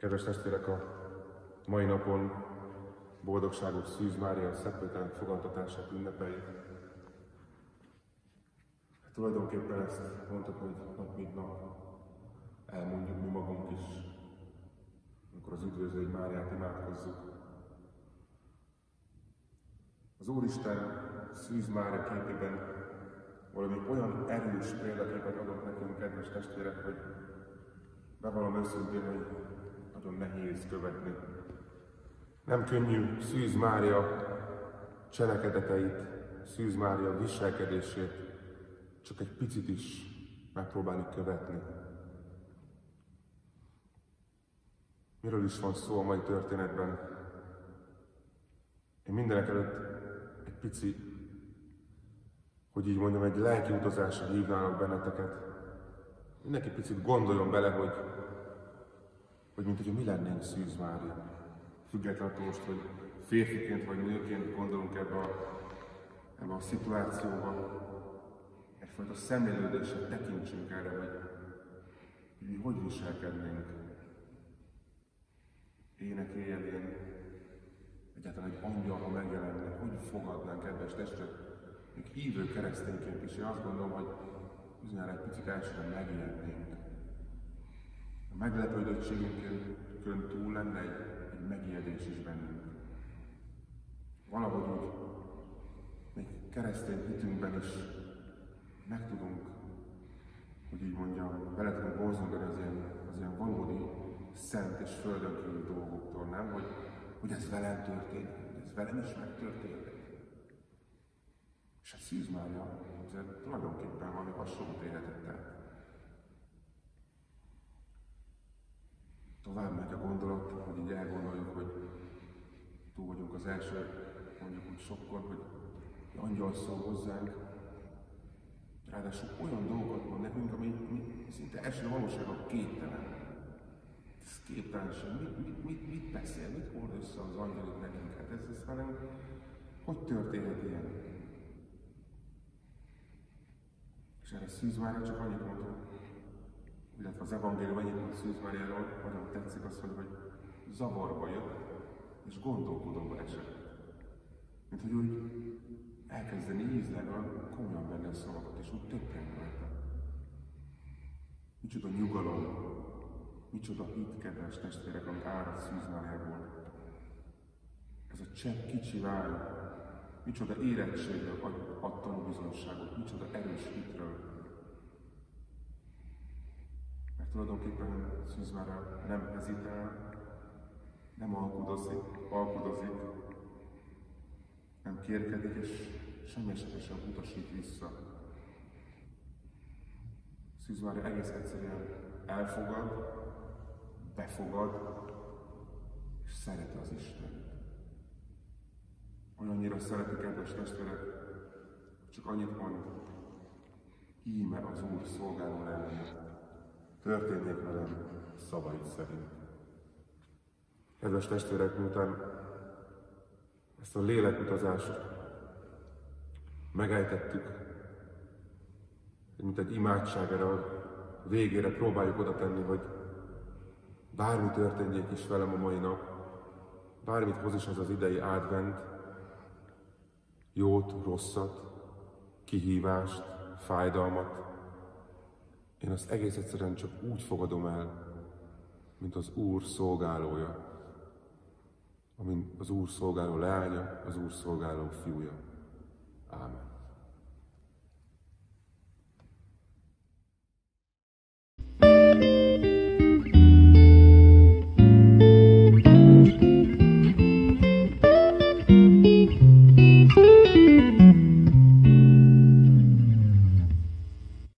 Kedves testvérek, a mai napon boldogságos Szűz Mária szeppőtelen fogadtatását ünnepeljük. Hát tulajdonképpen ezt mondtuk, hogy nap mint nap elmondjuk mi magunk is, amikor az üdvözlő Máriát imádkozzuk. Az Úristen Szűz Mária képében valami olyan erős példaképet adott nekünk, kedves testvérek, hogy bevallom őszintén, hogy nagyon nehéz követni. Nem könnyű Szűz Mária cselekedeteit, Szűz Mária viselkedését csak egy picit is megpróbálni követni. Miről is van szó a mai történetben? Én mindenek előtt egy pici hogy így mondjam, egy lelki utazásra hívnálok benneteket. Mindenki picit gondoljon bele, hogy, hogy mint hogy mi lennénk Szűz Mária. Függetlenül most, hogy férfiként vagy nőként gondolunk ebbe a, ebbe a szituációba, egyfajta szemlélődéssel tekintsünk erre, hogy, mi hogy viselkednénk ének élén, egyáltalán egy angyal, ha megjelenne, hogy fogadnánk, kedves testvérek, még hívő keresztényként is, én azt gondolom, hogy bizonyára egy picit elsőre megijednénk. Meglepődöttségünkön túl lenne egy, egy megijedés is bennünk. Valahogy úgy, még keresztény hitünkben is megtudunk, hogy így mondjam, bele tudunk borzongani az ilyen, az ilyen valódi szent és földön kívül dolgoktól, nem? Hogy, hogy ez velem történik, ez velem is megtörtént. És a Szűz Mária tulajdonképpen valami hasonlót életet tett. Tovább megy a gondolat, hogy így elgondoljuk, hogy túl vagyunk az első, mondjuk úgy sokkor, hogy angyal szól hozzánk, ráadásul olyan dolgokat mond nekünk, ami, ami szinte első valóságban képtelen. Ez képtelenség. Mit, mit, mit, mit beszél, mit hord össze az angyalok nekünk? Hát ez, ez velem, hogy történhet ilyen? És erre Szűz Mária csak annyit mondta, illetve az evangélium mond Szűz Máriáról, nagyon tetszik azt mondja, hogy zavarba jött, és gondolkodóba esett. Mint hogy úgy elkezdeni olyan komolyan benne a szavakat, és úgy többen rajta. Micsoda nyugalom, micsoda hit, kedves testvérek, ami árad Szűz Máriából. Ez a csepp kicsi vár, micsoda érettségről ad, ad tanúbizonyságot, micsoda erős hitről. Tulajdonképpen Szűzmára nem hezitál, nem alkudozik, alkudozik, nem kérkedik, és semmi sem utasít vissza. Szűzmára egész egyszerűen elfogad, befogad, és szereti az Isten olyannyira szereti, kedves testvérek, csak annyit mond, íme az Úr szolgáló ellen, történjék velem szavait szerint. Kedves testvérek, miután ezt a lélekutazást megejtettük, mint egy imádság erre a végére próbáljuk oda tenni, hogy bármi történjék is velem a mai nap, bármit hoz is az az idei advent, jót, rosszat, kihívást, fájdalmat. Én azt egész egyszerűen csak úgy fogadom el, mint az Úr szolgálója, amint az Úr szolgáló leánya, az Úr szolgáló fiúja. Ámen.